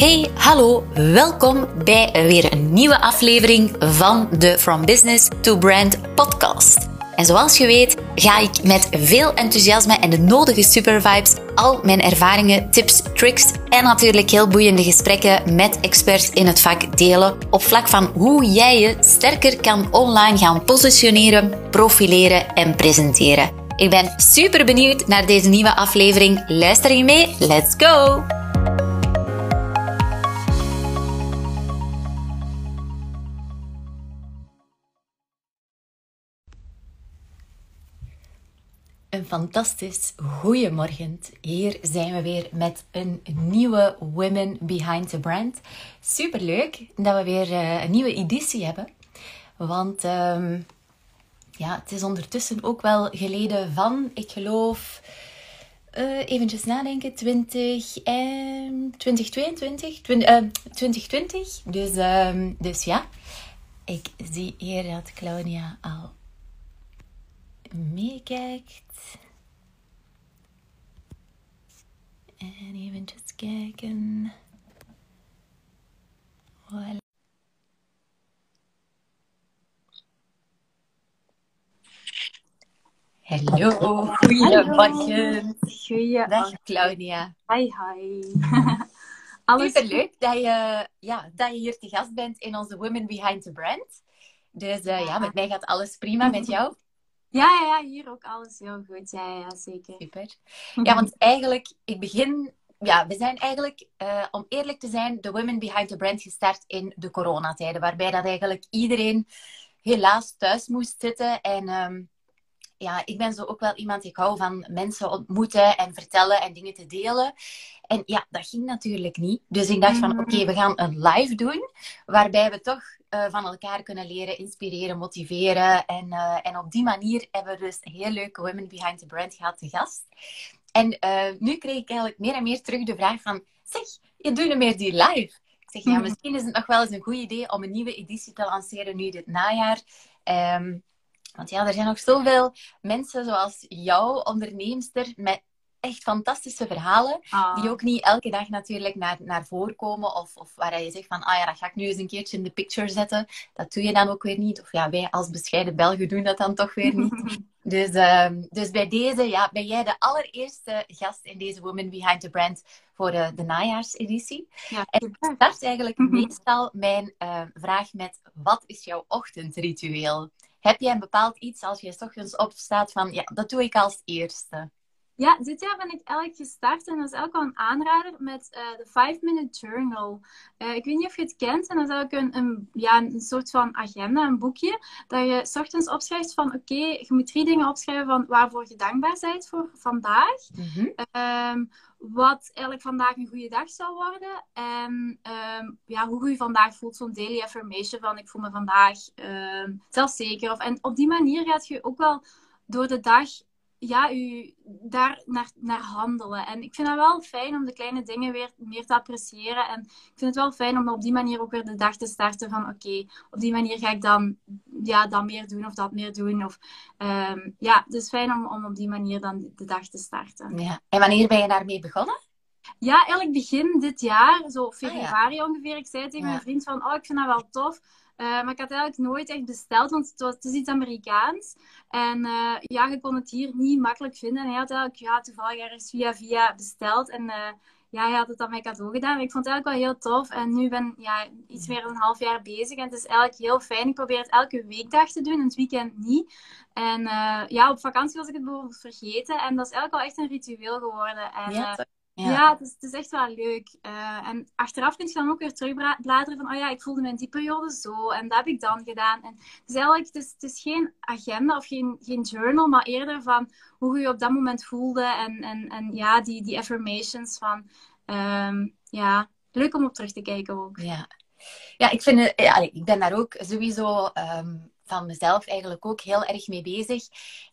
Hey, hallo, welkom bij weer een nieuwe aflevering van de From Business to Brand podcast. En zoals je weet, ga ik met veel enthousiasme en de nodige supervibes al mijn ervaringen, tips, tricks en natuurlijk heel boeiende gesprekken met experts in het vak delen op vlak van hoe jij je sterker kan online gaan positioneren, profileren en presenteren. Ik ben super benieuwd naar deze nieuwe aflevering. Luister je mee? Let's go! Een fantastisch goeiemorgen. Hier zijn we weer met een nieuwe Women Behind the Brand. Super leuk dat we weer eh, een nieuwe editie hebben. Want um, ja, het is ondertussen ook wel geleden van, ik geloof, uh, eventjes nadenken, 20 en 2022, 20, uh, 2020. Dus, um, dus ja, ik zie hier dat Claudia al meekijkt. En eventjes kijken. Voilà. Hallo, goedemorgen. Goeiedag Claudia. Hi, hi. Alles Superleuk dat je, ja, dat je hier te gast bent in onze Women Behind the Brand. Dus uh, ja, met mij gaat alles prima, met jou? Ja, ja, hier ook alles heel goed. Ja, ja zeker. Super. Ja, want eigenlijk, ik begin... Ja, we zijn eigenlijk, uh, om eerlijk te zijn, de Women Behind the Brand gestart in de coronatijden. Waarbij dat eigenlijk iedereen helaas thuis moest zitten. En um, ja, ik ben zo ook wel iemand, ik hou van mensen ontmoeten en vertellen en dingen te delen. En ja, dat ging natuurlijk niet. Dus ik dacht van, oké, we gaan een live doen, waarbij we toch uh, van elkaar kunnen leren, inspireren, motiveren. En, uh, en op die manier hebben we dus een heel leuke Women Behind the Brand gehad te gast. En uh, nu kreeg ik eigenlijk meer en meer terug de vraag van, zeg, je doet meer die live. Ik zeg, ja, misschien is het nog wel eens een goed idee om een nieuwe editie te lanceren nu dit najaar. Um, want ja, er zijn nog zoveel mensen zoals jou, onderneemster, met echt fantastische verhalen. Ah. Die ook niet elke dag natuurlijk naar, naar voren komen. Of, of waar je zegt van, ah ja, dat ga ik nu eens een keertje in de picture zetten. Dat doe je dan ook weer niet. Of ja, wij als bescheiden Belgen doen dat dan toch weer niet. dus, um, dus bij deze ja, ben jij de allereerste gast in deze Women Behind the Brand voor de, de najaarseditie. Ja, en ik start eigenlijk meestal mijn uh, vraag met, wat is jouw ochtendritueel? Heb jij een bepaald iets als je ochtends opstaat van, ja, dat doe ik als eerste? Ja, dit jaar ben ik eigenlijk gestart en dat is eigenlijk al een aanrader met uh, de 5 Minute Journal. Uh, ik weet niet of je het kent en dat is eigenlijk een, een, ja, een soort van agenda, een boekje, dat je s ochtends opschrijft van oké, okay, je moet drie dingen opschrijven van waarvoor je dankbaar bent voor vandaag. Mm -hmm. um, wat eigenlijk vandaag een goede dag zal worden. En um, ja, hoe je vandaag voelt, zo'n daily affirmation van ik voel me vandaag um, zelfzeker. Of, en op die manier gaat je ook wel door de dag ja, u daar naar, naar handelen. En ik vind het wel fijn om de kleine dingen weer meer te appreciëren. En ik vind het wel fijn om op die manier ook weer de dag te starten van oké, okay, op die manier ga ik dan ja, dat meer doen of dat meer doen. Of, um, ja, dus fijn om, om op die manier dan de dag te starten. Ja. En wanneer ben je daarmee begonnen? Ja, eigenlijk begin dit jaar, zo februari ah, ja. ongeveer. Ik zei tegen ja. mijn vriend van, oh, ik vind dat wel tof. Uh, maar ik had eigenlijk nooit echt besteld, want het, was, het is iets Amerikaans. En uh, ja, je kon het hier niet makkelijk vinden. En hij had eigenlijk ja, toevallig ergens via via besteld. En uh, ja, hij had het aan mij cadeau gedaan. Ik vond het eigenlijk wel heel tof. En nu ben ik ja, iets meer dan een half jaar bezig. En het is eigenlijk heel fijn. Ik probeer het elke weekdag te doen, en het weekend niet. En ja, op vakantie was ik het bijvoorbeeld vergeten. En dat is eigenlijk wel echt een ritueel geworden. En, ja, ja, ja het, is, het, is, echt wel leuk. Uh, en achteraf kun je dan ook weer terugbladeren van, oh ja, ik voelde me in die periode zo en dat heb ik dan gedaan. En is eigenlijk, het is, het is geen agenda of geen, geen journal, maar eerder van hoe je je op dat moment voelde en, en, en ja, die, die affirmations van, um, ja, leuk om op terug te kijken ook. Ja, ja ik vind ja, ik ben daar ook sowieso um, van mezelf eigenlijk ook heel erg mee bezig.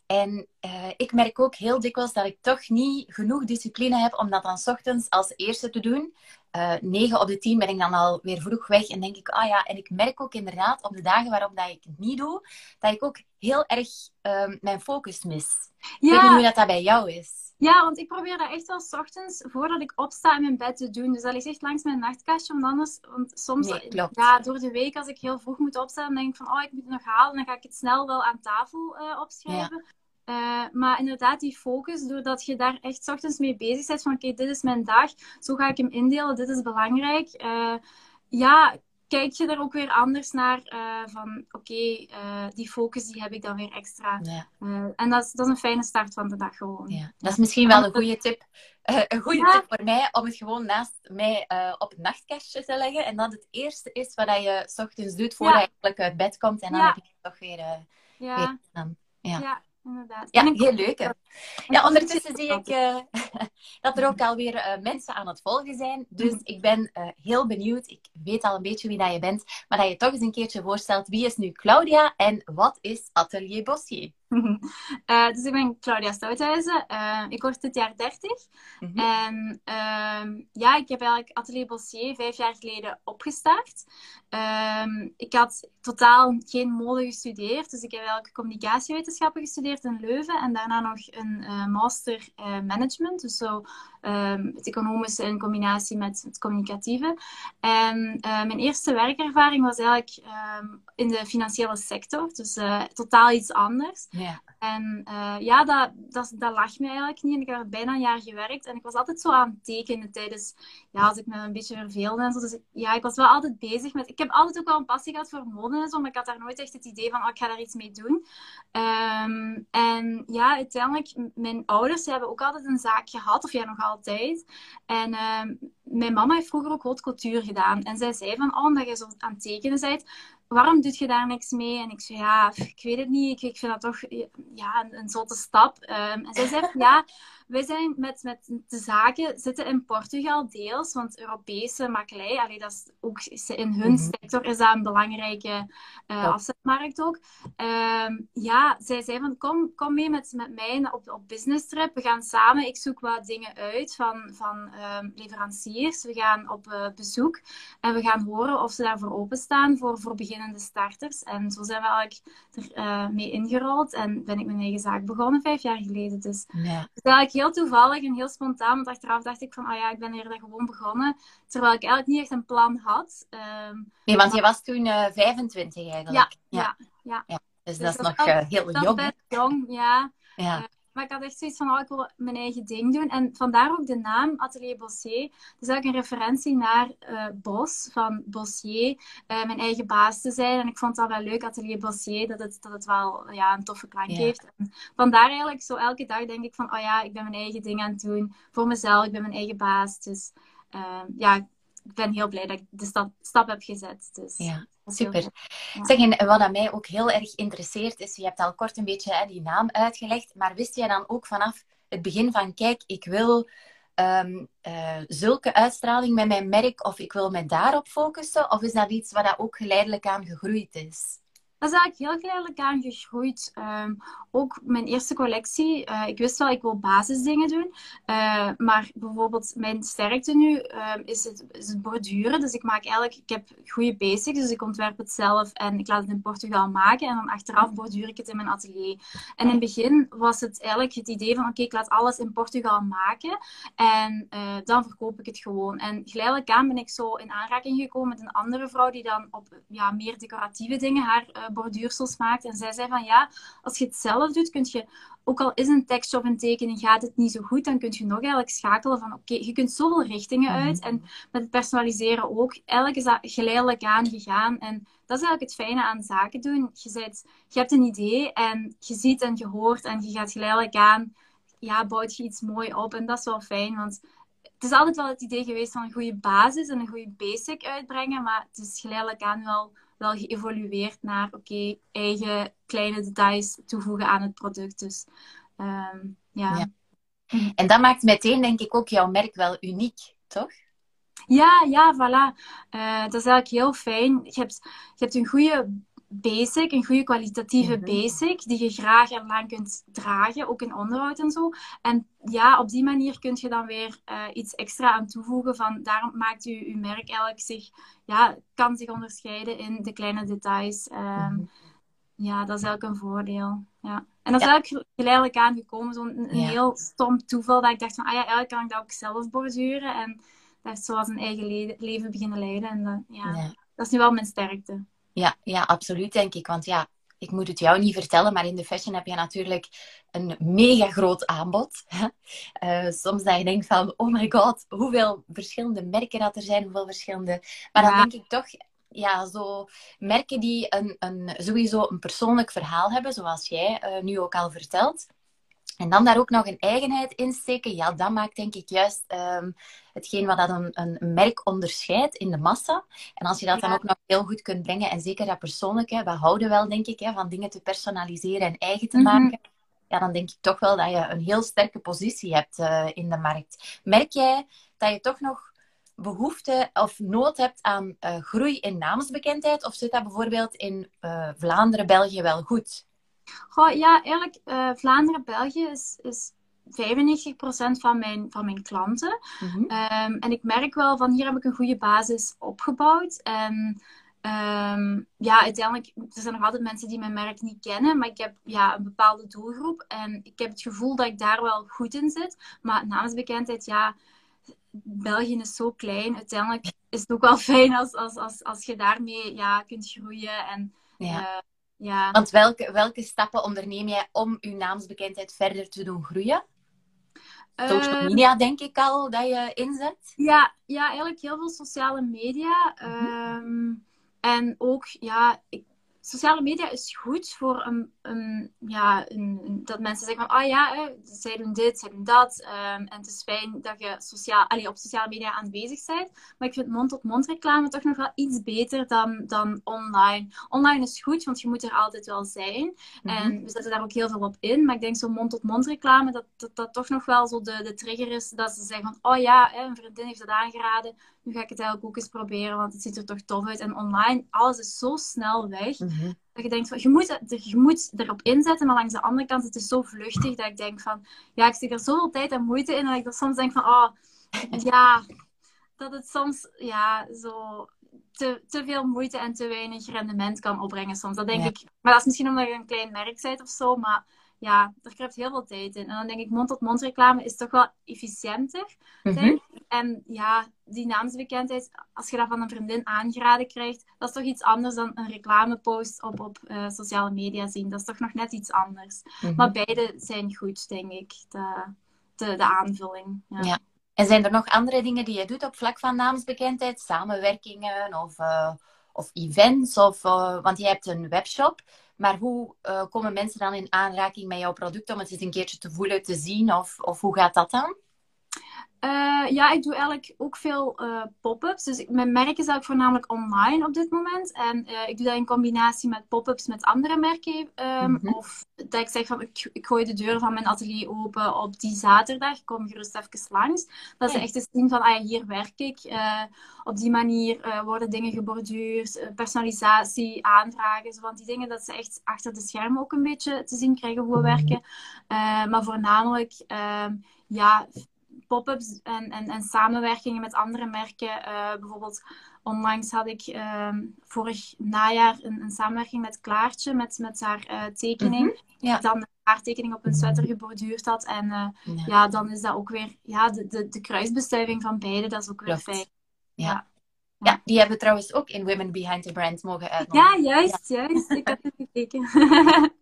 En uh, ik merk ook heel dikwijls dat ik toch niet genoeg discipline heb om dat dan ochtends als eerste te doen. Uh, 9 op de 10 ben ik dan al weer vroeg weg en denk ik, ah ja, en ik merk ook inderdaad op de dagen waarop dat ik het niet doe, dat ik ook heel erg um, mijn focus mis. Ja. Ik weet niet hoe dat, dat bij jou is. Ja, want ik probeer dat echt wel s ochtends voordat ik opsta in mijn bed te doen. Dus dat ligt echt langs mijn nachtkastje. Want anders, want soms, nee, ja, door de week als ik heel vroeg moet opstaan, dan denk ik van, oh, ik moet het nog halen. Dan ga ik het snel wel aan tafel uh, opschrijven. Ja. Uh, maar inderdaad, die focus, doordat je daar echt s ochtends mee bezig bent, van oké, dit is mijn dag, zo ga ik hem indelen, dit is belangrijk. Uh, ja, kijk je er ook weer anders naar. Uh, van oké, okay, die focus die heb ik dan weer extra. Ja. En dat is, dat is een fijne start van de dag gewoon. Ja. Dat is misschien wel een goede tip. een goede ja. tip voor mij om het gewoon naast mij op het nachtkastje te leggen. En dat het eerste is wat je s ochtends doet voordat je eigenlijk uit bed komt. En dan heb je het toch weer, weer aan. ja inderdaad. Ja, heel leuk. Ja, ondertussen zie ik uh, dat er ook alweer uh, mensen aan het volgen zijn. Dus mhm. ik ben uh, heel benieuwd. Ik weet al een beetje wie dat je bent. Maar dat je toch eens een keertje voorstelt. Wie is nu Claudia en wat is Atelier Bossier? Uh, dus ik ben Claudia Stouthuizen. Uh, ik word dit jaar 30. Mm -hmm. En uh, ja, ik heb eigenlijk Atelier Bossier vijf jaar geleden opgestart. Ehm, ik had totaal geen mode gestudeerd. Dus ik heb eigenlijk communicatiewetenschappen gestudeerd in Leuven. En daarna nog een uh, master management. Dus zo um, het economische in combinatie met het communicatieve. En mijn eerste werkervaring was eigenlijk um, in de financiële sector. Dus totaal iets anders. En uh, ja, dat, dat, dat lag me eigenlijk niet. En ik heb bijna een jaar gewerkt. En ik was altijd zo aan het tekenen tijdens... Ja, als ik me een beetje verveelde en zo. Dus ja, ik was wel altijd bezig met... Ik heb altijd ook wel een passie gehad voor mode en zo. Maar ik had daar nooit echt het idee van, oh, ik ga daar iets mee doen. Um, en ja, uiteindelijk... Mijn ouders hebben ook altijd een zaak gehad. Of jij nog altijd. En um, mijn mama heeft vroeger ook couture gedaan. En zij zei van, oh, omdat je zo aan het tekenen bent waarom doe je daar niks mee? En ik zei, ja, ik weet het niet. Ik, ik vind dat toch ja, een, een zotte stap. Um, en zij zei, ja, wij zijn met, met de zaken zitten in Portugal deels, want Europese makelij, allee, dat is ook in hun mhm. sector is dat een belangrijke uh, afzetmarkt ook. Um, ja, zij zei van kom, kom mee met, met mij op, op business trip. We gaan samen, ik zoek wat dingen uit van, van um, leveranciers. We gaan op uh, bezoek en we gaan horen of ze daarvoor openstaan voor, voor beginnende starters. En zo zijn we eigenlijk er uh, mee ingerold en ben ik mijn eigen zaak begonnen vijf jaar geleden. Dus, ja. dus eigenlijk heel toevallig en heel spontaan. Want achteraf dacht ik van, oh ja, ik ben hier gewoon begonnen. Terwijl ik eigenlijk niet echt een plan had. Um, nee, want je was toen uh, eh, 25 eigenlijk. Ja, ja, ja. ja. Dus, dus, dat, is nog uh, heel jong, ja. ja. Maar ik had echt zoiets van, oh, ik wil mijn eigen ding doen. En vandaar ook de naam Atelier Bossier. Dus eigenlijk een referentie naar uh, Bos, van Bossier. Uh, mijn eigen baas te zijn. En ik vond dat wel leuk, Atelier Bossier, dat het, dat het wel ja, een toffe klank heeft. En vandaar eigenlijk zo elke dag denk ik van, oh ja, ik ben mijn eigen ding aan het doen. Voor mezelf, ik ben mijn eigen baas. Dus uh, ja, ik ben heel blij dat ik de stap, stap heb gezet. Dus. Ja. Super. Ja. Zeg, en wat mij ook heel erg interesseert is, je hebt al kort een beetje hè, die naam uitgelegd, maar wist jij dan ook vanaf het begin van, kijk, ik wil um, uh, zulke uitstraling met mijn merk of ik wil me daarop focussen? Of is dat iets wat ook geleidelijk aan gegroeid is? Dat is eigenlijk heel geleidelijk aan gegroeid. Um, ook mijn eerste collectie, uh, ik wist wel, ik wil basisdingen doen. Uh, maar bijvoorbeeld mijn sterkte nu um, is, het, borduren. Dus ik maak eigenlijk, ik heb goede basics, dus ik ontwerp het zelf en ik laat het in Portugal maken. En dan achteraf borduur ik het in mijn atelier. En in het begin was het eigenlijk het idee van, oké, ik laat alles in Portugal maken. En uh, dan verkoop ik het gewoon. En geleidelijk aan ben ik zo in aanraking gekomen met een andere vrouw die dan op ja, meer decoratieve dingen haar borduursels maakt. En zij zei van ja, als je het zelf doet, kun je, ook al is een tekst of een tekening, gaat het niet zo goed, dan kun je nog eigenlijk schakelen van oké, je kunt zoveel richtingen mhm. uit. En met het personaliseren ook. Eigenlijk is dat geleidelijk aangegaan. En dat is eigenlijk het fijne aan zaken doen. Je, zet, je hebt een idee en je ziet en je hoort en je gaat geleidelijk aan, ja, bouwt je iets mooi op. En dat is wel fijn, want het is altijd wel het idee geweest van een goede basis en een goede basic uitbrengen, maar het is geleidelijk aan wel wel geëvolueerd naar oké, eigen kleine details toevoegen aan het product. Dus um, ja. ja. En dat maakt meteen, denk ik, ook jouw merk wel uniek, toch? Ja, ja, voilà. Uh, dat is eigenlijk heel fijn. Je hebt, je hebt een goede basic, een goede kwalitatieve Mhm. basic, die je graag en lang kunt dragen, ook in onderhoud en zo. En ja, op die manier kun je dan weer eh, iets extra aan toevoegen. Van, daarom maakt je, je merk eigenlijk zich, ja, kan zich onderscheiden in de kleine details. Ehm, Mhm. Ja, dat is eigenlijk een voordeel. Ja. En dat is Ja. eigenlijk geleidelijk aangekomen, zo'n Ja. heel stom toeval, dat ik dacht van, ah ja, eigenlijk kan ik dat ook zelf borduren. En dat is zoals een eigen le- leven beginnen leiden. En dat, ja, Ja. dat is nu wel mijn sterkte. Ja, ja, absoluut, denk ik. Want ja, ik moet het jou niet vertellen, maar in de fashion heb je natuurlijk een mega groot aanbod. Eh, soms dat je denkt van, oh my god, hoeveel verschillende merken dat er zijn, hoeveel verschillende... Maar dan denk ik toch, ja, zo merken die een, een, sowieso een persoonlijk verhaal hebben, zoals jij eh, nu ook al vertelt. En dan daar ook nog een eigenheid in steken, ja, dat maakt denk ik juist ehm, hetgeen wat dat een, een merk onderscheidt in de massa. En als je dat dan ook nog heel goed kunt brengen, en zeker dat persoonlijke, we houden wel, denk ik, hè, van dingen te personaliseren en eigen te Mhm. maken. Ja, dan denk ik toch wel dat je een heel sterke positie hebt eh, in de markt. Merk jij dat je toch nog behoefte of nood hebt aan eh, groei in naamsbekendheid? Of zit dat bijvoorbeeld in eh, Vlaanderen, België wel goed? Goh, ja, eigenlijk, eh, Vlaanderen-België is, is 95% van mijn, van mijn klanten. Mhm. Ehm, en ik merk wel van hier heb ik een goede basis opgebouwd. En ehm, ja, uiteindelijk, er zijn nog altijd mensen die mijn merk niet kennen, maar ik heb ja, een bepaalde doelgroep. En ik heb het gevoel dat ik daar wel goed in zit. Maar naamsbekendheid, ja, België is zo klein. Uiteindelijk is het ook wel fijn als, als, als, als je daarmee ja, kunt groeien. En Ja. eh, ja. Want welke, welke stappen onderneem jij om je naamsbekendheid verder te doen groeien? Social Ehm, media, denk ik al, dat je inzet. Ja, ja, eigenlijk heel veel sociale media. Mhm. Ehm, en ook, ja, ik, sociale media is goed voor een, een, ja, een, dat mensen zeggen van, ah ja, hè, zij doen dit, zij doen dat. Ehm, en het is fijn dat je sociaal, allee, op sociale media aanwezig bent. Maar ik vind mond-tot-mond reclame toch nog wel iets beter dan, dan online. Online is goed, want je moet er altijd wel zijn. Mhm. En we zetten daar ook heel veel op in. Maar ik denk zo'n mond-tot-mond reclame, dat, dat dat toch nog wel zo de, de trigger is. Dat ze zeggen van, oh ja, hè, een vriendin heeft dat aangeraden. Nu ga ik het eigenlijk ook eens proberen, want het ziet er toch tof uit. En online, alles is zo snel weg. Mhm. Dat je denkt van, je moet, je moet erop inzetten. Maar langs de andere kant, het is zo vluchtig dat ik denk van, ja, ik steek er zoveel tijd en moeite in. Dat ik dan soms denk van, oh, ja, dat het soms, ja, zo te, te veel moeite en te weinig rendement kan opbrengen soms. Dat denk Ja. ik. Maar dat is misschien omdat je een klein merk bent of zo. Maar ja, er kruipt heel veel tijd in. En dan denk ik, mond-tot-mond reclame is toch wel efficiënter. Mhm. denk. En ja, die naamsbekendheid, als je dat van een vriendin aangeraden krijgt, dat is toch iets anders dan een reclamepost op, op eh, sociale media zien. Dat is toch nog net iets anders. Mhm. Maar beide zijn goed, denk ik. De, de, de aanvulling. Ja. Ja. En zijn er nog andere dingen die je doet op vlak van naamsbekendheid? Samenwerkingen of, eh, of events? Of, eh, want je hebt een webshop. Maar hoe komen mensen dan in aanraking met jouw product om het eens een keertje te voelen, te zien? Of, of hoe gaat dat dan? Eh, ja, ik doe eigenlijk ook veel eh, pop-ups. Dus ik- mijn merk is eigenlijk voornamelijk online op dit moment. En eh, ik doe dat in combinatie met pop-ups met andere merken. ehm, Mhm. Of dat ik zeg van ik, ik gooi de deur van mijn atelier open op die zaterdag. Kom gerust even langs. Dat ze echt eens zien van ah, hier werk ik. Op die manier worden dingen geborduurd, personalisatie, aanvragen. Zo van die dingen dat ze echt achter de schermen ook een beetje te zien krijgen hoe we Mhm. werken. Maar voornamelijk ehm, ja, pop-ups en, en, en samenwerkingen met andere merken. Eh, bijvoorbeeld, onlangs had ik ehm, vorig najaar een, een samenwerking met Klaartje, met, met haar eh, tekening. Mhm, ja. Dan haar tekening op een sweater geborduurd had. En eh, Ja. ja, dan is dat ook weer ja, de, de, de kruisbestuiving van beide, dat is ook weer fijn. Ja. Ja, die hebben we trouwens ook in Women Behind the Brand mogen uitnodigen. Ja, juist, juist. Ik heb het gekeken.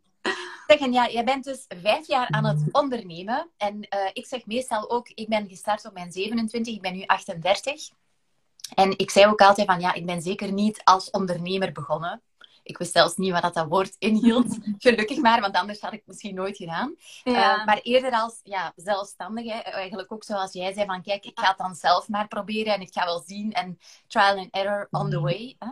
Zeg, en ja, jij bent dus vijf jaar aan het ondernemen. En eh, ik zeg meestal ook, ik ben gestart op mijn 27, ik ben nu 38. En ik zei ook altijd van, ja, ik ben zeker niet als ondernemer begonnen. Ik wist zelfs niet wat dat, woord inhield. Gelukkig maar, want anders had ik het misschien nooit gedaan. ja. Eh, maar eerder als ja, zelfstandige, eigenlijk ook zoals jij zei van, kijk, ik ga het dan zelf maar proberen en ik ga wel zien en trial and error on the way. Hè?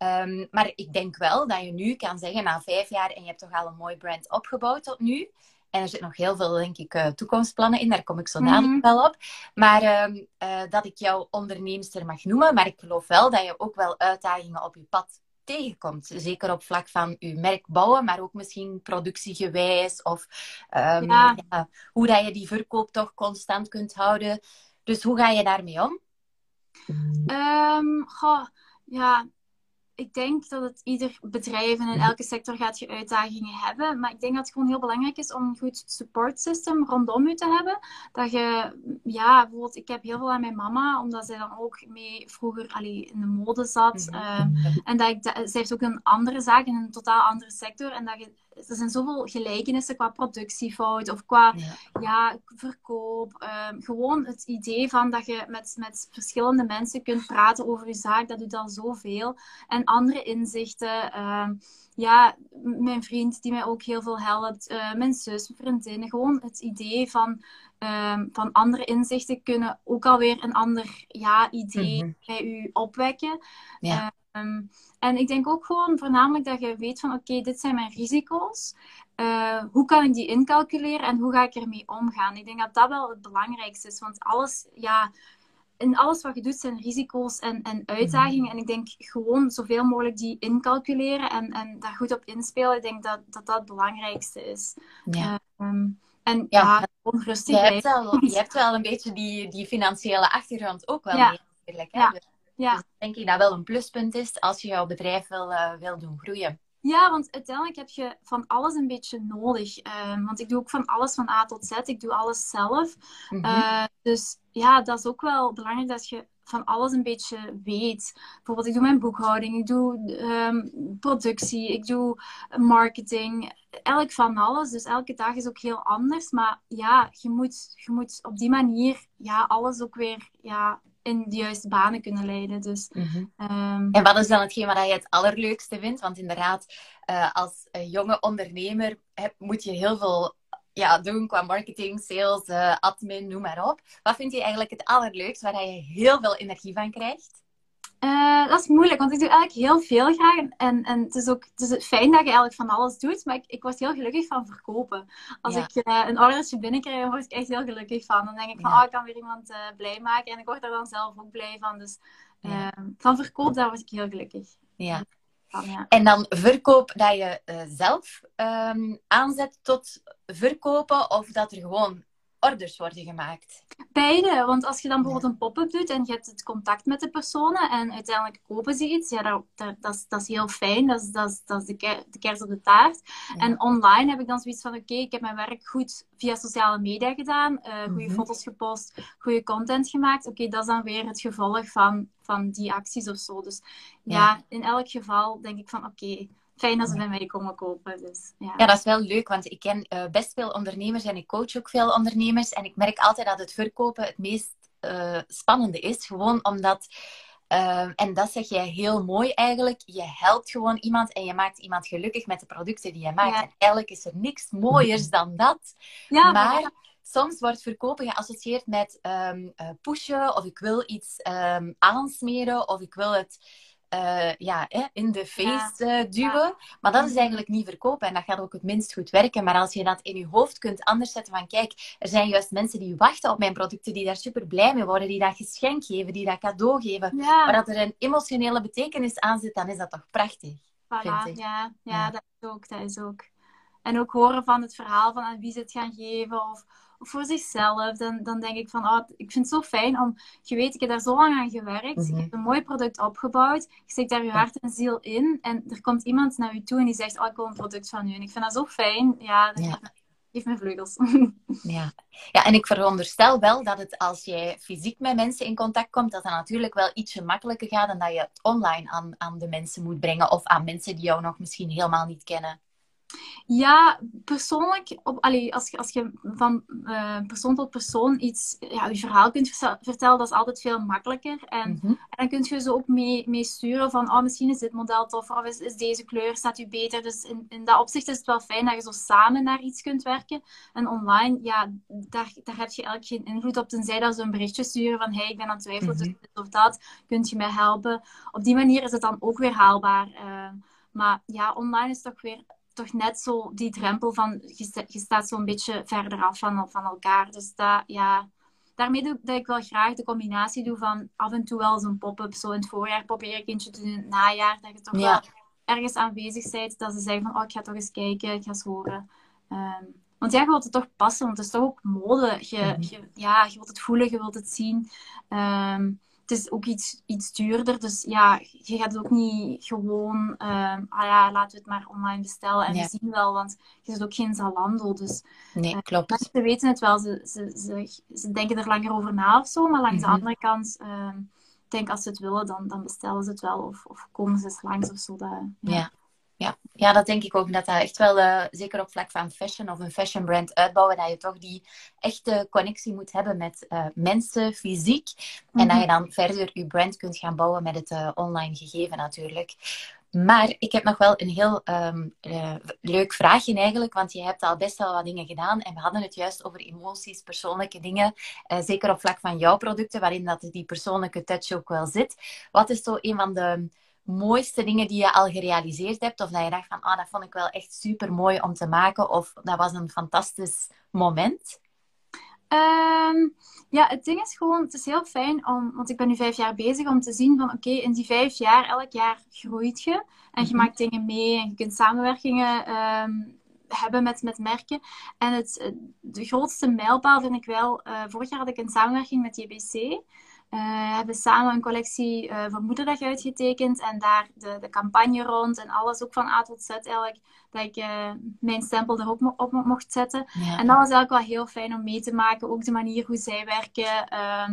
Ehm, maar ik denk wel dat je nu kan zeggen, na vijf jaar, en je hebt toch al een mooi brand opgebouwd tot nu. En er zitten nog heel veel, denk ik, eh, toekomstplannen in. Daar kom ik zo dadelijk Mhm. wel op. Maar ehm, eh, dat ik jou onderneemster mag noemen. Maar ik geloof wel dat je ook wel uitdagingen op je pad tegenkomt. Zeker op vlak van uw merk bouwen, maar ook misschien productiegewijs of ehm, ja. hoe dat je die verkoop toch constant kunt houden. Dus hoe ga je daarmee om? Um, goh, ja, ik denk dat het ieder bedrijf en in mhm. elke sector gaat je uitdagingen hebben. Maar ik denk dat het gewoon heel belangrijk is om een goed support system rondom je te hebben. Dat je, ja, bijvoorbeeld, ik heb heel veel aan mijn mama, omdat zij dan ook mee vroeger allee, in de mode zat. Mhm. Ehm, en dat ik, zij heeft ook een andere zaak in een totaal andere sector. En dat je er zijn zoveel gelijkenissen qua productiefout of qua ja. verkoop. Ehm, gewoon het idee van dat je met, met verschillende mensen kunt praten over je zaak, dat doet al zoveel. En andere inzichten. Ehm, ja, mijn vriend die mij ook heel veel helpt, uh, mijn zus, mijn vriendinnen. Gewoon het idee van, ehm, van andere inzichten kunnen ook alweer een ander ja, idee mhm. bij u opwekken. Ja. Ehm, en ik denk ook gewoon voornamelijk dat je weet van oké, dit zijn mijn risico's. Uh, hoe kan ik die incalculeren en hoe ga ik ermee omgaan? Ik denk dat dat wel het belangrijkste is. Want alles, ja, in alles wat je doet zijn risico's en, en uitdagingen. Mhm. En ik denk gewoon zoveel mogelijk die incalculeren en, en daar goed op inspelen. Ik denk dat dat, dat het belangrijkste is. Ja. Ehm, en ja, ja gewoon rustig je hebt, wel, je hebt wel een beetje die, die financiële achtergrond ook wel ja. mee natuurlijk. Hè? Ja. Ja. Dus denk ik dat wel een pluspunt is als je jouw bedrijf wil, uh, wil doen groeien. Ja, want uiteindelijk heb je van alles een beetje nodig. Ehm, want ik doe ook van alles van A tot Z. Ik doe alles zelf. Mhm. Eh, dus ja, dat is ook wel belangrijk dat je van alles een beetje weet. Bijvoorbeeld, ik doe mijn boekhouding, ik doe ehm, productie, ik doe marketing. Elk van alles. Dus elke dag is ook heel anders. Maar ja, je moet, je moet op die manier ja, alles ook weer ja, in de juiste banen kunnen leiden. Dus, mhm. ehm, En wat is dan hetgeen wat je het allerleukste vindt? Want inderdaad, uh, als jonge ondernemer heb, moet je heel veel ja, doen qua marketing, sales, uh, admin, noem maar op. Wat vind je eigenlijk het allerleukste, waar je heel veel energie van krijgt? Uh, dat is moeilijk, want ik doe eigenlijk heel veel graag. En, en het is ook het is fijn dat je eigenlijk van alles doet, maar ik, ik word heel gelukkig van verkopen. Als ik uh, een ordertje binnenkrijg, word ik echt heel gelukkig van. Dan denk ik van, oh, ik kan weer iemand uh, blij maken. En ik word er dan zelf ook blij van. Dus ehm, van verkoop, daar word ik heel gelukkig. Ja. ja. En dan verkoop dat je zelf um, aanzet tot verkopen, of dat er gewoon orders worden gemaakt? Beide, want als je dan bijvoorbeeld een pop-up doet en je hebt het contact met de personen en uiteindelijk kopen ze iets, ja, dat, dat, dat, is, dat is heel fijn, dat is, dat is, dat is de, ker de kers op de taart. En online heb ik dan zoiets van, oké, ik heb mijn werk goed via sociale media gedaan, uh, goede mhm. foto's gepost, goede content gemaakt. Oké, dat is dan weer het gevolg van, van die acties of zo. Dus ja, ja in elk geval denk ik van, oké, fijn dat ze bij mij komen kopen. Dus, ja. ja, dat is wel leuk, want ik ken uh, best veel ondernemers en ik coach ook veel ondernemers. En ik merk altijd dat het verkopen het meest uh, spannende is. Gewoon omdat, uh, en dat zeg jij heel mooi eigenlijk, je helpt gewoon iemand en je maakt iemand gelukkig met de producten die je maakt. En eigenlijk is er niks mooiers dan dat. Ja, maar... soms wordt verkopen geassocieerd met um, pushen of ik wil iets um, aansmeren of ik wil het uh, ja, in de face uh, duwen. Maar dat is eigenlijk niet verkopen en dat gaat ook het minst goed werken. Maar als je dat in je hoofd kunt anders zetten van kijk, er zijn juist mensen die wachten op mijn producten, die daar super blij mee worden, die dat geschenk geven, die dat cadeau geven. Maar dat er een emotionele betekenis aan zit, dan is dat toch prachtig. Voilà, ja, ja, dat is ook. Dat is ook. En ook horen van het verhaal van aan wie ze het gaan geven of voor zichzelf, dan, dan denk ik van, oh, ik vind het zo fijn om, je weet, ik heb daar zo lang aan gewerkt, mm je hebt een mooi product opgebouwd, je steekt daar je hart en ziel in en er komt iemand naar je toe en die zegt, oh, ik wil een product van u. En ik vind dat zo fijn, ja, dat ja. geeft me vleugels. Ja. ja, en ik veronderstel wel dat het als jij fysiek met mensen in contact komt, dat dat natuurlijk wel ietsje makkelijker gaat dan dat je het online aan, aan de mensen moet brengen of aan mensen die jou nog misschien helemaal niet kennen. Ja, persoonlijk, op, allee, als, je, als je van uh, persoon tot persoon iets, ja, je verhaal kunt vertellen, dat is altijd veel makkelijker. En, mhm. en dan kun je ze ook mee, mee sturen van, oh, misschien is dit model tof, of is, is deze kleur, staat u beter. Dus in, in dat opzicht is het wel fijn dat je zo samen naar iets kunt werken. En online, ja, daar, daar heb je eigenlijk geen invloed op, tenzij dat ze een berichtje sturen van, hey, ik ben aan het twijfelen mm dit of dat, kunt je mij helpen. Op die manier is het dan ook weer haalbaar. Uh, maar ja, online is toch weer toch net zo die drempel van je, je staat zo'n beetje verder af van, van elkaar. Dus dat, ja, daarmee doe ik dat ik wel graag de combinatie doe van af en toe wel zo'n pop-up. Zo in het voorjaar probeer ik eentje te doen in het najaar. Dat je toch wel ergens aanwezig bent. Dat ze zeggen van, oh, ik ga toch eens kijken, ik ga eens horen. Ehm, want ja, je wilt het toch passen, want het is toch ook mode. Je, mhm. je ja, je wilt het voelen, je wilt het zien. Um, het is ook iets, iets duurder. Dus ja, je gaat ook niet gewoon, uh, ah ja, laten we het maar online bestellen. En we zien wel, want je zit ook geen Zalando. Dus nee, uh, klopt. Mensen weten het wel, ze, ze, ze, ze, denken er langer over na of zo. Maar langs de mhm. andere kant, uh, ik denk als ze het willen, dan, dan bestellen ze het wel. Of, of komen ze eens langs of zo. Dat, ja. Ja, ja, dat denk ik ook. Dat dat echt wel, uh, zeker op vlak van fashion of een fashion brand uitbouwen, dat je toch die echte connectie moet hebben met uh, mensen, fysiek. En dat je mhm. dan verder je brand kunt gaan bouwen met het uh, online gegeven natuurlijk. Maar ik heb nog wel een heel um, leuk vraagje eigenlijk, want je hebt al best wel wat dingen gedaan. En we hadden het juist over emoties, persoonlijke dingen. zeker op vlak van jouw producten, waarin dat die persoonlijke touch ook wel zit. Wat is zo een van de mooiste dingen die je al gerealiseerd hebt? Of dat je dacht van, ah, dat vond ik wel echt super mooi om te maken. Of dat was een fantastisch moment? Ehm, ja, het ding is gewoon, het is heel fijn om, want ik ben nu vijf jaar bezig, om te zien van oké, in die vijf jaar, elk jaar groeit je. En je mhm. maakt dingen mee en je kunt samenwerkingen ehm, hebben met, met merken. En het, de grootste mijlpaal vind ik wel, uh, vorig jaar had ik een samenwerking met JBC. Uh, hebben samen een collectie uh, voor Moederdag uitgetekend en daar de, de campagne rond en alles ook van A tot Z eigenlijk dat ik uh, mijn stempel erop mo op mocht zetten. En dat was eigenlijk wel heel fijn om mee te maken. Ook de manier hoe zij werken. Uh,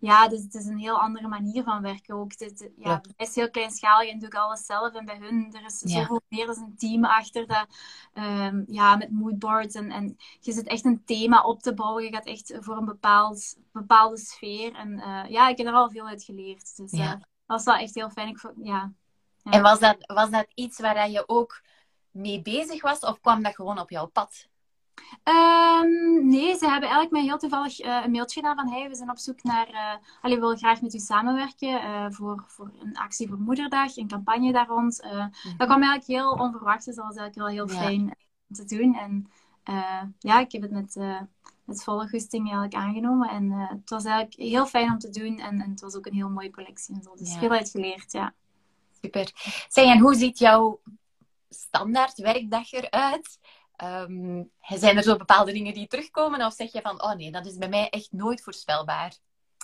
ja, dus het is een heel andere manier van werken ook. Het, ja, ja. is heel kleinschalig en doe ik alles zelf. En bij hun, er is zoveel meer dan een team achter dat, um, ja, met moodboards. En, en je zit echt een thema op te bouwen. Je gaat echt voor een bepaald, bepaalde sfeer. En uh, ja, ik heb er al veel uit geleerd. Dus ja. dat was wel echt heel fijn. Ik, ja. En was dat, was dat iets waar je ook mee bezig was? Of kwam dat gewoon op jouw pad? Um, nee, ze hebben eigenlijk mij heel toevallig uh, een mailtje gedaan van hey, we zijn op zoek naar... Uh, allee, we willen graag met u samenwerken uh, voor, voor een actie voor Moederdag, een campagne daar rond. Mm -hmm. Dat kwam eigenlijk heel onverwacht, dus dat was eigenlijk wel heel fijn om te doen. En ja, ik heb het met, met volle gusting eigenlijk aangenomen. En het was eigenlijk heel fijn om te doen en, en het was ook een heel mooie collectie en zo. Dus ja. veel uitgeleerd, ja. Super. Zeg, en hoe ziet jouw standaard werkdag eruit? Um, zijn er zo bepaalde dingen die terugkomen? Of zeg je van, oh nee, dat is bij mij echt nooit voorspelbaar?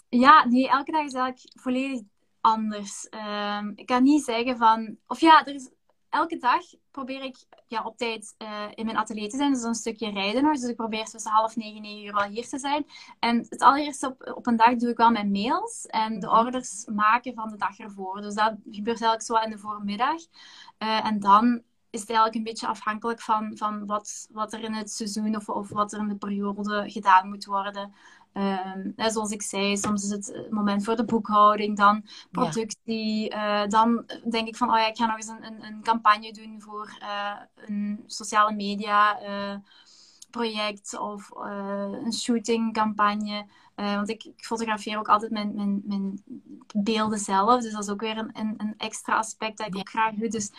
Ja, nee, elke dag is eigenlijk volledig anders. Um, ik kan niet zeggen van... Of ja, er is, elke dag probeer ik ja, op tijd uh, in mijn atelier te zijn. Dus een stukje rijden nog. Dus ik probeer tussen half negen, negen uur al hier te zijn. En het allereerste op, op een dag doe ik wel mijn mails. En de mhm. orders maken van de dag ervoor. Dus dat gebeurt eigenlijk zo in de voormiddag. Uh, en dan is het eigenlijk een beetje afhankelijk van, van wat, wat er in het seizoen of, of wat er in de periode gedaan moet worden. Um, zoals ik zei, soms is het moment voor de boekhouding, dan productie. Uh, dan denk ik van, oh ja, ik ga nog eens een, een, een campagne doen voor uh, een sociale media uh, project of een shootingcampagne. Uh, want ik, ik, fotografeer ook altijd mijn, mijn, mijn, beelden zelf. Dus dat is ook weer een, een, een extra aspect dat ik ook graag doe. Dus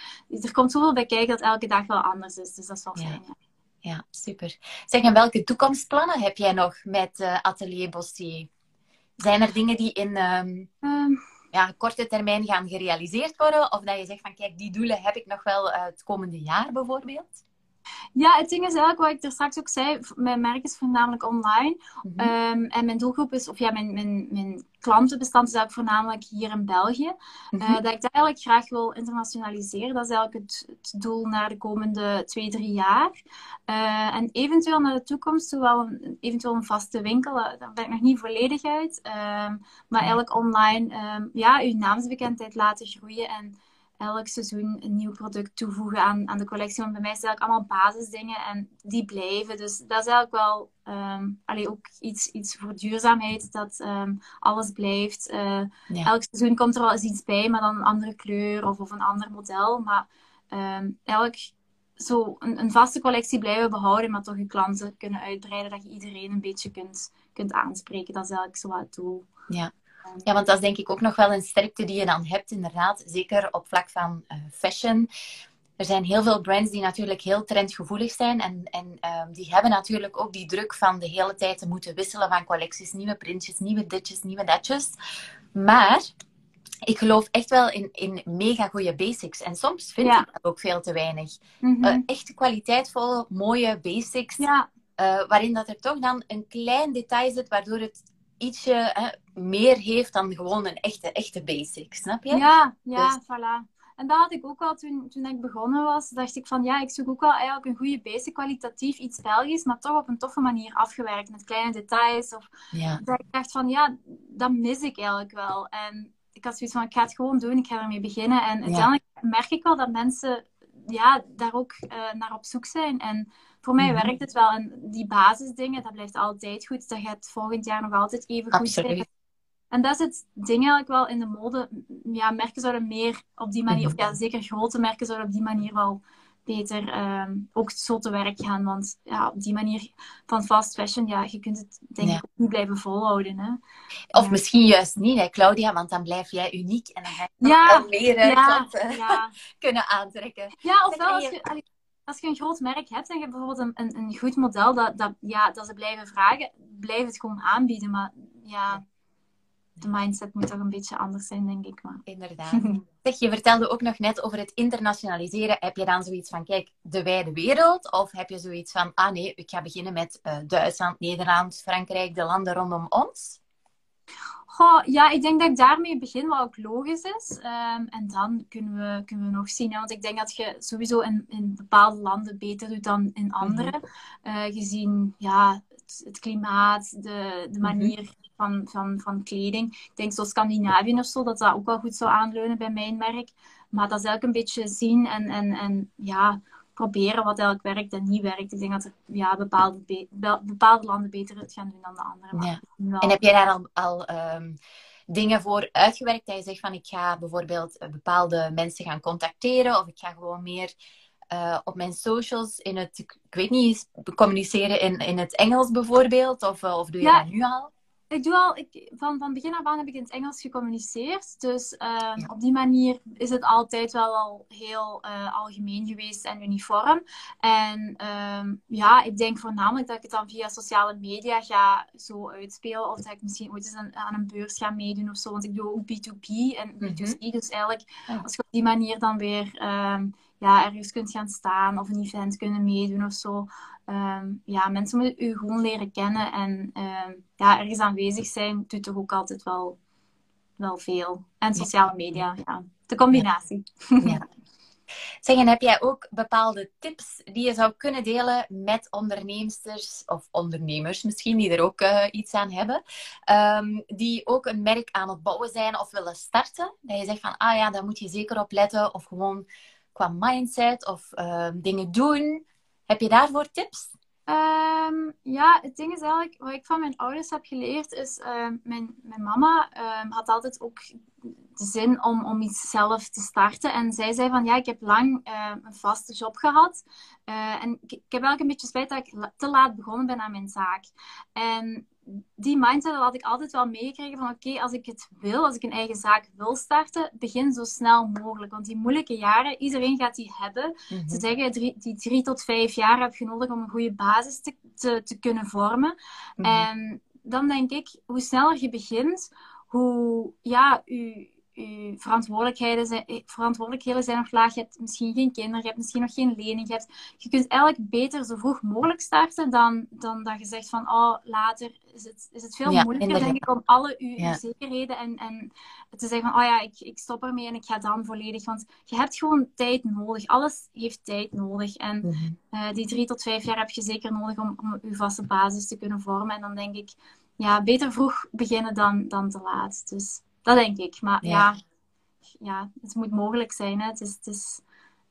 er komt zoveel bij kijken dat elke dag wel anders is. Dus dat is wel fijn. Ja. ja. super. Zeg, en welke toekomstplannen heb jij nog met uh, Atelier Bossier? Zijn er dingen die in um, um, ja, korte termijn gaan gerealiseerd worden? Of dat je zegt van, kijk, die doelen heb ik nog wel uh, het komende jaar bijvoorbeeld? Ja, het ding is eigenlijk wat ik er straks ook zei. Mijn merk is voornamelijk online. Mhm. Ehm, en mijn doelgroep is, of ja, mijn, mijn, mijn klantenbestand is eigenlijk voornamelijk hier in België. Mm dat ik dat eigenlijk graag wil internationaliseren. Dat is eigenlijk het, het doel naar de komende twee, drie jaar. Uh, en eventueel naar de toekomst, zowel een, eventueel een vaste winkel. Eh, daar ben ik nog niet volledig uit. Uh, maar eigenlijk online, um, ja, uw naamsbekendheid laten groeien. En elk seizoen een nieuw product toevoegen aan, aan de collectie. Want bij mij zijn eigenlijk allemaal basisdingen en die blijven. Dus dat is eigenlijk wel um, ook iets, iets voor duurzaamheid, dat um, alles blijft. Uh, Elk seizoen komt er wel eens iets bij, maar dan een andere kleur of, of een ander model. Maar um, elk zo een, een, vaste collectie blijven behouden, maar toch je klanten kunnen uitbreiden, dat je iedereen een beetje kunt, kunt aanspreken. Dat is eigenlijk zo het doel. Ja. Ja, want dat is denk ik ook nog wel een sterkte die je dan hebt, inderdaad. Zeker op vlak van uh, fashion. er zijn heel veel brands die natuurlijk heel trendgevoelig zijn. En, en ehm, die hebben natuurlijk ook die druk van de hele tijd te moeten wisselen van collecties. Nieuwe printjes, nieuwe ditjes, nieuwe datjes. Maar ik geloof echt wel in, in mega goede basics. En soms vind ik dat ook veel te weinig. Mm echt kwaliteitvolle, mooie basics. Ja. Uh, waarin dat er toch dan een klein detail zit, waardoor het ietsje meer heeft dan gewoon een echte, echte basic. Snap je? Ja, ja, dus... voilà. En dat had ik ook al toen, toen ik begonnen was. Dacht ik van ja, ik zoek ook wel eigenlijk een goede basic, kwalitatief iets Belgisch, maar toch op een toffe manier afgewerkt met kleine details. Of ja. dat ik dacht van ja, dat mis ik eigenlijk wel. En ik had zoiets van ik ga het gewoon doen, ik ga ermee beginnen. En uiteindelijk merk ik wel dat mensen ja, daar ook uh, naar op zoek zijn. En voor mij mhm. werkt het wel. En die basisdingen, dat blijft altijd goed. Dat gaat volgend jaar nog altijd even goed zijn. En dat is het ding eigenlijk wel in de mode. Ja, merken zouden meer op die manier, of mhm. ja, zeker grote merken zouden op die manier wel beter um, ook zo te werk gaan. Want ja, op die manier van fast fashion, ja, je kunt het denk ik ook niet blijven volhouden. Hè. Of misschien juist niet, hè, Claudia, want dan blijf jij uniek en dan ga je ja, meer uh, klanten kunnen aantrekken. Ja, ofwel als je, als je een groot merk hebt en je hebt bijvoorbeeld een, een, een goed model dat, dat, ja, dat ze blijven vragen, blijf het gewoon aanbieden. Maar ja de mindset moet toch een beetje anders zijn, denk ik. Maar. Inderdaad. zeg, je vertelde ook nog net over het internationaliseren. Heb je dan zoiets van, kijk, de wijde wereld? Of heb je zoiets van, ah nee, ik ga beginnen met uh, Duitsland, Nederland, Frankrijk, de landen rondom ons? Goh, ja, ik denk dat ik daarmee begin, wat ook logisch is. Ehm, en dan kunnen we, kunnen we nog zien. Hè? Want ik denk dat je sowieso in, in bepaalde landen beter doet dan in andere. Mm gezien ja, het, het, klimaat, de, de mhm. manier van, van, van kleding. Ik denk zo Scandinavië of zo, dat dat ook wel goed zou aanleunen bij mijn merk. Maar dat is eigenlijk een beetje zien en, en, en ja, proberen wat eigenlijk werkt en niet werkt. Ik denk dat er ja, bepaalde, bepaalde landen beter het gaan doen dan de andere. Ja. En heb jij daar al, al ehm, dingen voor uitgewerkt? Dat je zegt van ik ga bijvoorbeeld eh, bepaalde mensen gaan contacteren of ik ga gewoon meer... Uh, op mijn socials in het, ik weet niet, communiceren in, in het Engels bijvoorbeeld? Of, uh, of doe je dat nu al? Ik doe al, ik, van, van begin af aan heb ik in het Engels gecommuniceerd. Dus uh, op die manier is het altijd wel al heel uh, algemeen geweest en uniform. En uh, ja, ik denk voornamelijk dat ik het dan via sociale media ga zo uitspelen. Of dat ik misschien ooit eens aan, aan een beurs ga meedoen of zo. Want ik doe ook B2B en B2C. Mhm. Dus eigenlijk, als je op die manier dan weer ehm, ja, ergens kunt gaan staan of een event kunnen meedoen of zo. Ehm, ja, mensen moeten u gewoon leren kennen en um, ja, ergens aanwezig zijn doet toch ook altijd wel, wel veel. En sociale media, ja. De combinatie. Ja. Zeg, en heb jij ook bepaalde tips die je zou kunnen delen met onderneemsters of ondernemers misschien, die er ook uh, iets aan hebben, um, die ook een merk aan het bouwen zijn of willen starten? Dat je zegt van, ah ja, daar moet je zeker op letten of gewoon qua mindset of uh, dingen doen. Heb je daarvoor tips? Um, ja, het ding is eigenlijk, wat ik van mijn ouders heb geleerd, is uh, mijn, mijn mama had altijd ook de zin om, om iets zelf te starten. En zij zei van, ja, ik heb lang uh, een vaste job gehad. Uh, en ik, ik, heb eigenlijk een beetje spijt dat ik te laat begonnen ben aan mijn zaak. En die mindset had ik altijd wel meegekregen van oké, als ik het wil, als ik een eigen zaak wil starten, begin zo snel mogelijk. Want die moeilijke jaren, iedereen gaat die hebben. Ze mhm. zeggen, drie, die drie tot vijf jaar heb je nodig om een goede basis te, te, te kunnen vormen. Mhm. En dan denk ik, hoe sneller je begint, hoe ja, je, je verantwoordelijkheden zijn, eh, verantwoordelijkheden zijn nog laag. Je hebt misschien geen kinderen, je hebt misschien nog geen lening. Je, hebt, je kunt eigenlijk beter zo vroeg mogelijk starten dan, dan dat je zegt van oh, later is het, is het veel moeilijker, denk ik, om alle uw, zekerheden en, en te zeggen van oh ja, ik, ik stop ermee en ik ga dan volledig. Want je hebt gewoon tijd nodig. Alles heeft tijd nodig. En mhm. eh, die drie tot vijf jaar heb je zeker nodig om, om je vaste basis te kunnen vormen. En dan denk ik, ja, beter vroeg beginnen dan, dan te laat. Dus dat denk ik. Maar ja, ja, het moet mogelijk zijn. Hè. Het is, het is,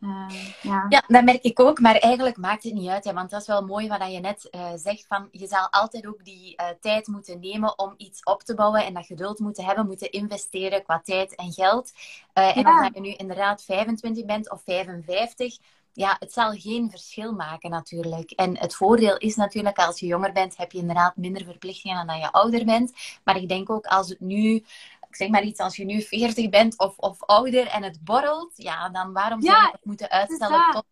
uh, ja. ja, dat merk ik ook. Maar eigenlijk maakt het niet uit. Hè, want dat is wel mooi wat je net uh, zegt. Van, je zal altijd ook die uh, tijd moeten nemen om iets op te bouwen. En dat geduld moeten hebben, moeten investeren qua tijd en geld. En ja. of je nu inderdaad 25 bent of 55 ja, het zal geen verschil maken natuurlijk. En het voordeel is natuurlijk, als je jonger bent, heb je inderdaad minder verplichtingen dan dat je ouder bent. Maar ik denk ook als het nu zeg maar iets, als je nu 40 bent of, of ouder en het borrelt, ja, dan waarom zou je het moeten uitstellen tot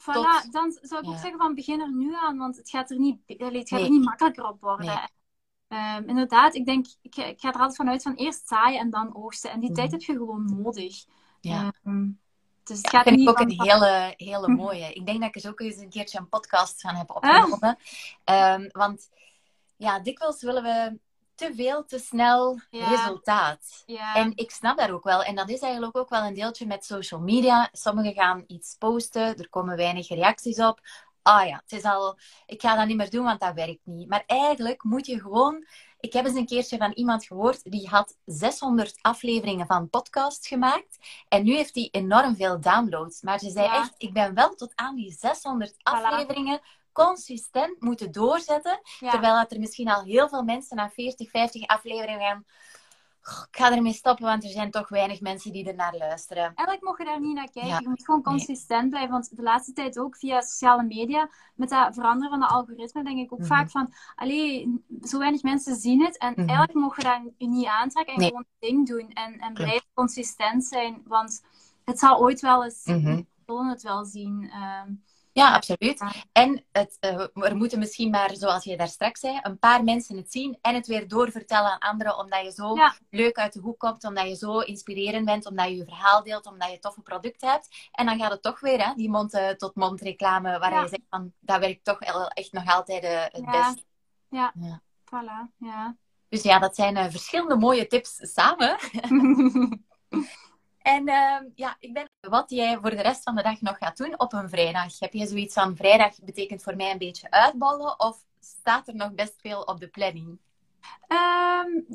Voilà, dan zou ik ook zeggen van begin er nu aan, want het gaat er niet, het gaat er niet makkelijker op worden. Ehm, inderdaad, ik denk, ik, ik, ga er altijd vanuit van eerst zaaien en dan oogsten. En die tijd mhm. heb je gewoon nodig. Ja. Um, dus het gaat vind niet ik ook een hele, hele mooie. Ik denk dat ik er ook eens een keertje een podcast van heb opgenomen. Want ja, dikwijls willen we te veel, te snel resultaat. Ja. En ik snap dat ook wel. En dat is eigenlijk ook wel een deeltje met social media. Sommigen gaan iets posten, er komen weinig reacties op. Ah ja, het is al, ik ga dat niet meer doen, want dat werkt niet. Maar eigenlijk moet je gewoon. Ik heb eens een keertje van iemand gehoord die had 600 afleveringen van podcast gemaakt. En nu heeft hij enorm veel downloads. Maar ze zei echt, ik ben wel tot aan die 600 afleveringen consistent moeten doorzetten. Terwijl er misschien al heel veel mensen na 40, 50 afleveringen gaan. Ik ga ermee stoppen, want er zijn toch weinig mensen die er naar luisteren. Eigenlijk mogen je daar niet naar kijken. Je moet gewoon consistent blijven. Want de laatste tijd ook via sociale media, met dat veranderen van de algoritme, denk ik ook mhm. vaak van, allee, zo weinig mensen zien het. En mhm. eigenlijk mogen je dat niet aantrekken en gewoon het ding doen. En, en blijf consistent zijn, want het zal ooit wel eens, mm het wel zien. Ehm, ja, absoluut. En het, uh, er moeten misschien maar, zoals je daar straks zei, een paar mensen het zien en het weer doorvertellen aan anderen, omdat je zo leuk uit de hoek komt, omdat je zo inspirerend bent, omdat je je verhaal deelt, omdat je toffe producten hebt. En dan gaat het toch weer, hè, die mond-tot-mond reclame, waar je zegt van, dat werkt toch echt nog altijd uh, het best. Ja. ja, voilà, ja. Dus ja, dat zijn uh, verschillende mooie tips samen. En uh, ja, ik ben wat jij voor de rest van de dag nog gaat doen op een vrijdag. Heb je zoiets van vrijdag betekent voor mij een beetje uitballen of staat er nog best veel op de planning? Um,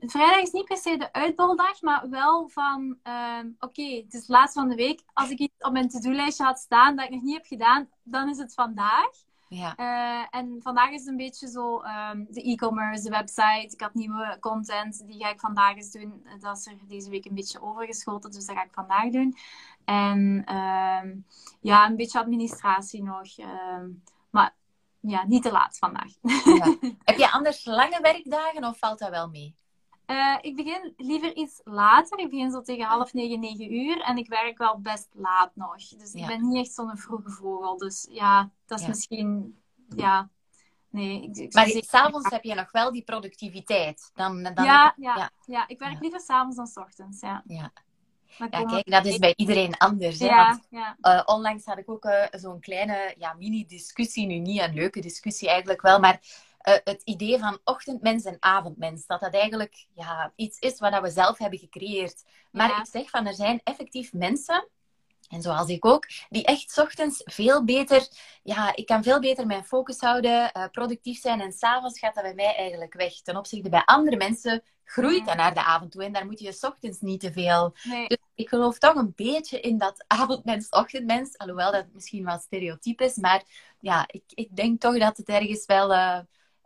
vrijdag is niet per se de uitbaldag, maar wel van, um, oké, het is laatst van de week. Als ik iets op mijn to-do-lijstje had staan dat ik nog niet heb gedaan, dan is het vandaag. Ja. Uh, en vandaag is het een beetje zo um, de e-commerce, de website. Ik had nieuwe content, die ga ik vandaag eens doen. Dat is er deze week een beetje overgeschoten, dus dat ga ik vandaag doen. En um, ja, een beetje administratie nog. Um, maar ja, niet te laat vandaag. Ja. Heb je anders lange werkdagen of valt dat wel mee? Uh, ik begin liever iets later. Ik begin zo tegen half negen, negen uur. En ik werk wel best laat nog. Dus ik ben niet echt zo'n vroege vogel. Dus ja, dat is misschien... Ja, nee. Ik, ik maar s'avonds heb je nog wel die productiviteit. Dan, dan ja, ja, ja, ja. ik werk liever s'avonds dan s ochtends. Ja. ja. Ja, kijk, dat is bij iedereen anders. Ja, Want, ja. Uh, onlangs had ik ook uh, zo'n kleine ja, mini-discussie. Nu niet een leuke discussie eigenlijk wel, maar uh, het idee van ochtendmens en avondmens. Dat dat eigenlijk ja, iets is wat we zelf hebben gecreëerd. Maar ik zeg van, er zijn effectief mensen en zoals ik ook, die echt ochtends veel beter, ja, ik kan veel beter mijn focus houden, uh, productief zijn en s'avonds gaat dat bij mij eigenlijk weg. Ten opzichte bij andere mensen groeit dat naar de avond toe en daar moet je s ochtends niet te veel. Nee. Dus ik geloof toch een beetje in dat avondmens-ochtendmens, alhoewel dat misschien wel stereotyp is, maar ja, ik, ik denk toch dat het ergens wel... Uh,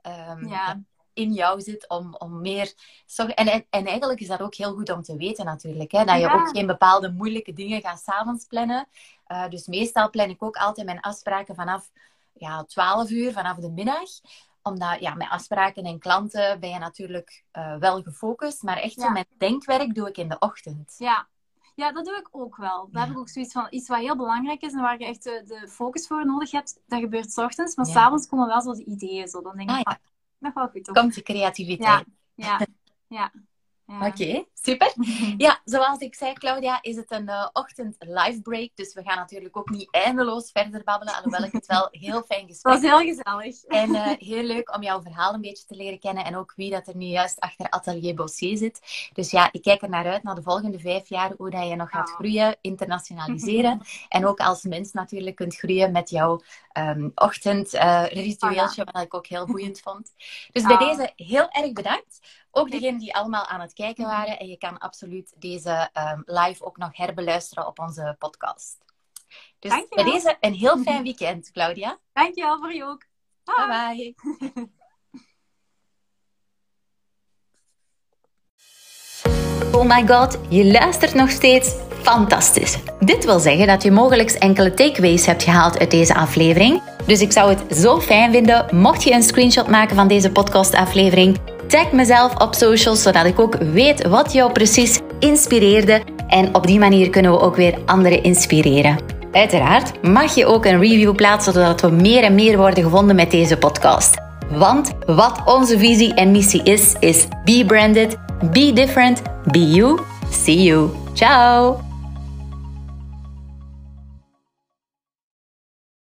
um, ja. in jou zit om, om meer En, en, en, eigenlijk is dat ook heel goed om te weten natuurlijk. Hè? Dat je ook geen bepaalde moeilijke dingen gaat s'avonds plannen. Uh, dus meestal plan ik ook altijd mijn afspraken vanaf ja, 12 uur, vanaf de middag omdat ja, met afspraken en klanten ben je natuurlijk uh, wel gefocust. Maar echt zo met denkwerk doe ik in de ochtend. Ja, ja, dat doe ik ook wel. Daar heb ik ook zoiets van iets wat heel belangrijk is en waar je echt de, de focus voor nodig hebt. Dat gebeurt s ochtends, maar s s'avonds komen wel zo de ideeën. Zo. Dan denk ik, ah, ja. nog wel goed. Komt de creativiteit. Ja, ja, ja. Oké, super. Ja, zoals ik zei, Claudia, is het een uh, ochtend live break. Dus we gaan natuurlijk ook niet eindeloos verder babbelen. Alhoewel ik het wel heel fijn gesprek Het was heel gezellig. En uh, heel leuk om jouw verhaal een beetje te leren kennen. En ook wie dat er nu juist achter Atelier Bossé zit. Dus ja, ik kijk er naar uit naar de volgende vijf jaar. Hoe dat je nog gaat oh. groeien, internationaliseren. en ook als mens natuurlijk kunt groeien met jouw um, ochtendritueeltje. Uh, wat ik ook heel boeiend vond. Dus bij oh. deze heel erg bedankt. Ook degenen die allemaal aan het kijken waren. En je kan absoluut deze um, live ook nog herbeluisteren op onze podcast. Dus bij deze een heel fijn weekend, Claudia. Dankjewel voor je ook. Bye bye. bye. Oh my god, je luistert nog steeds. Fantastisch. Dit wil zeggen dat je mogelijk enkele takeaways hebt gehaald uit deze aflevering. Dus ik zou het zo fijn vinden mocht je een screenshot maken van deze podcastaflevering Tag mezelf op socials, zodat ik ook weet wat jou precies inspireerde. En op die manier kunnen we ook weer anderen inspireren. Uiteraard mag je ook een review plaatsen, zodat we meer en meer worden gevonden met deze podcast. Want wat onze visie en missie is, is be branded, be different, be you. See you. Ciao!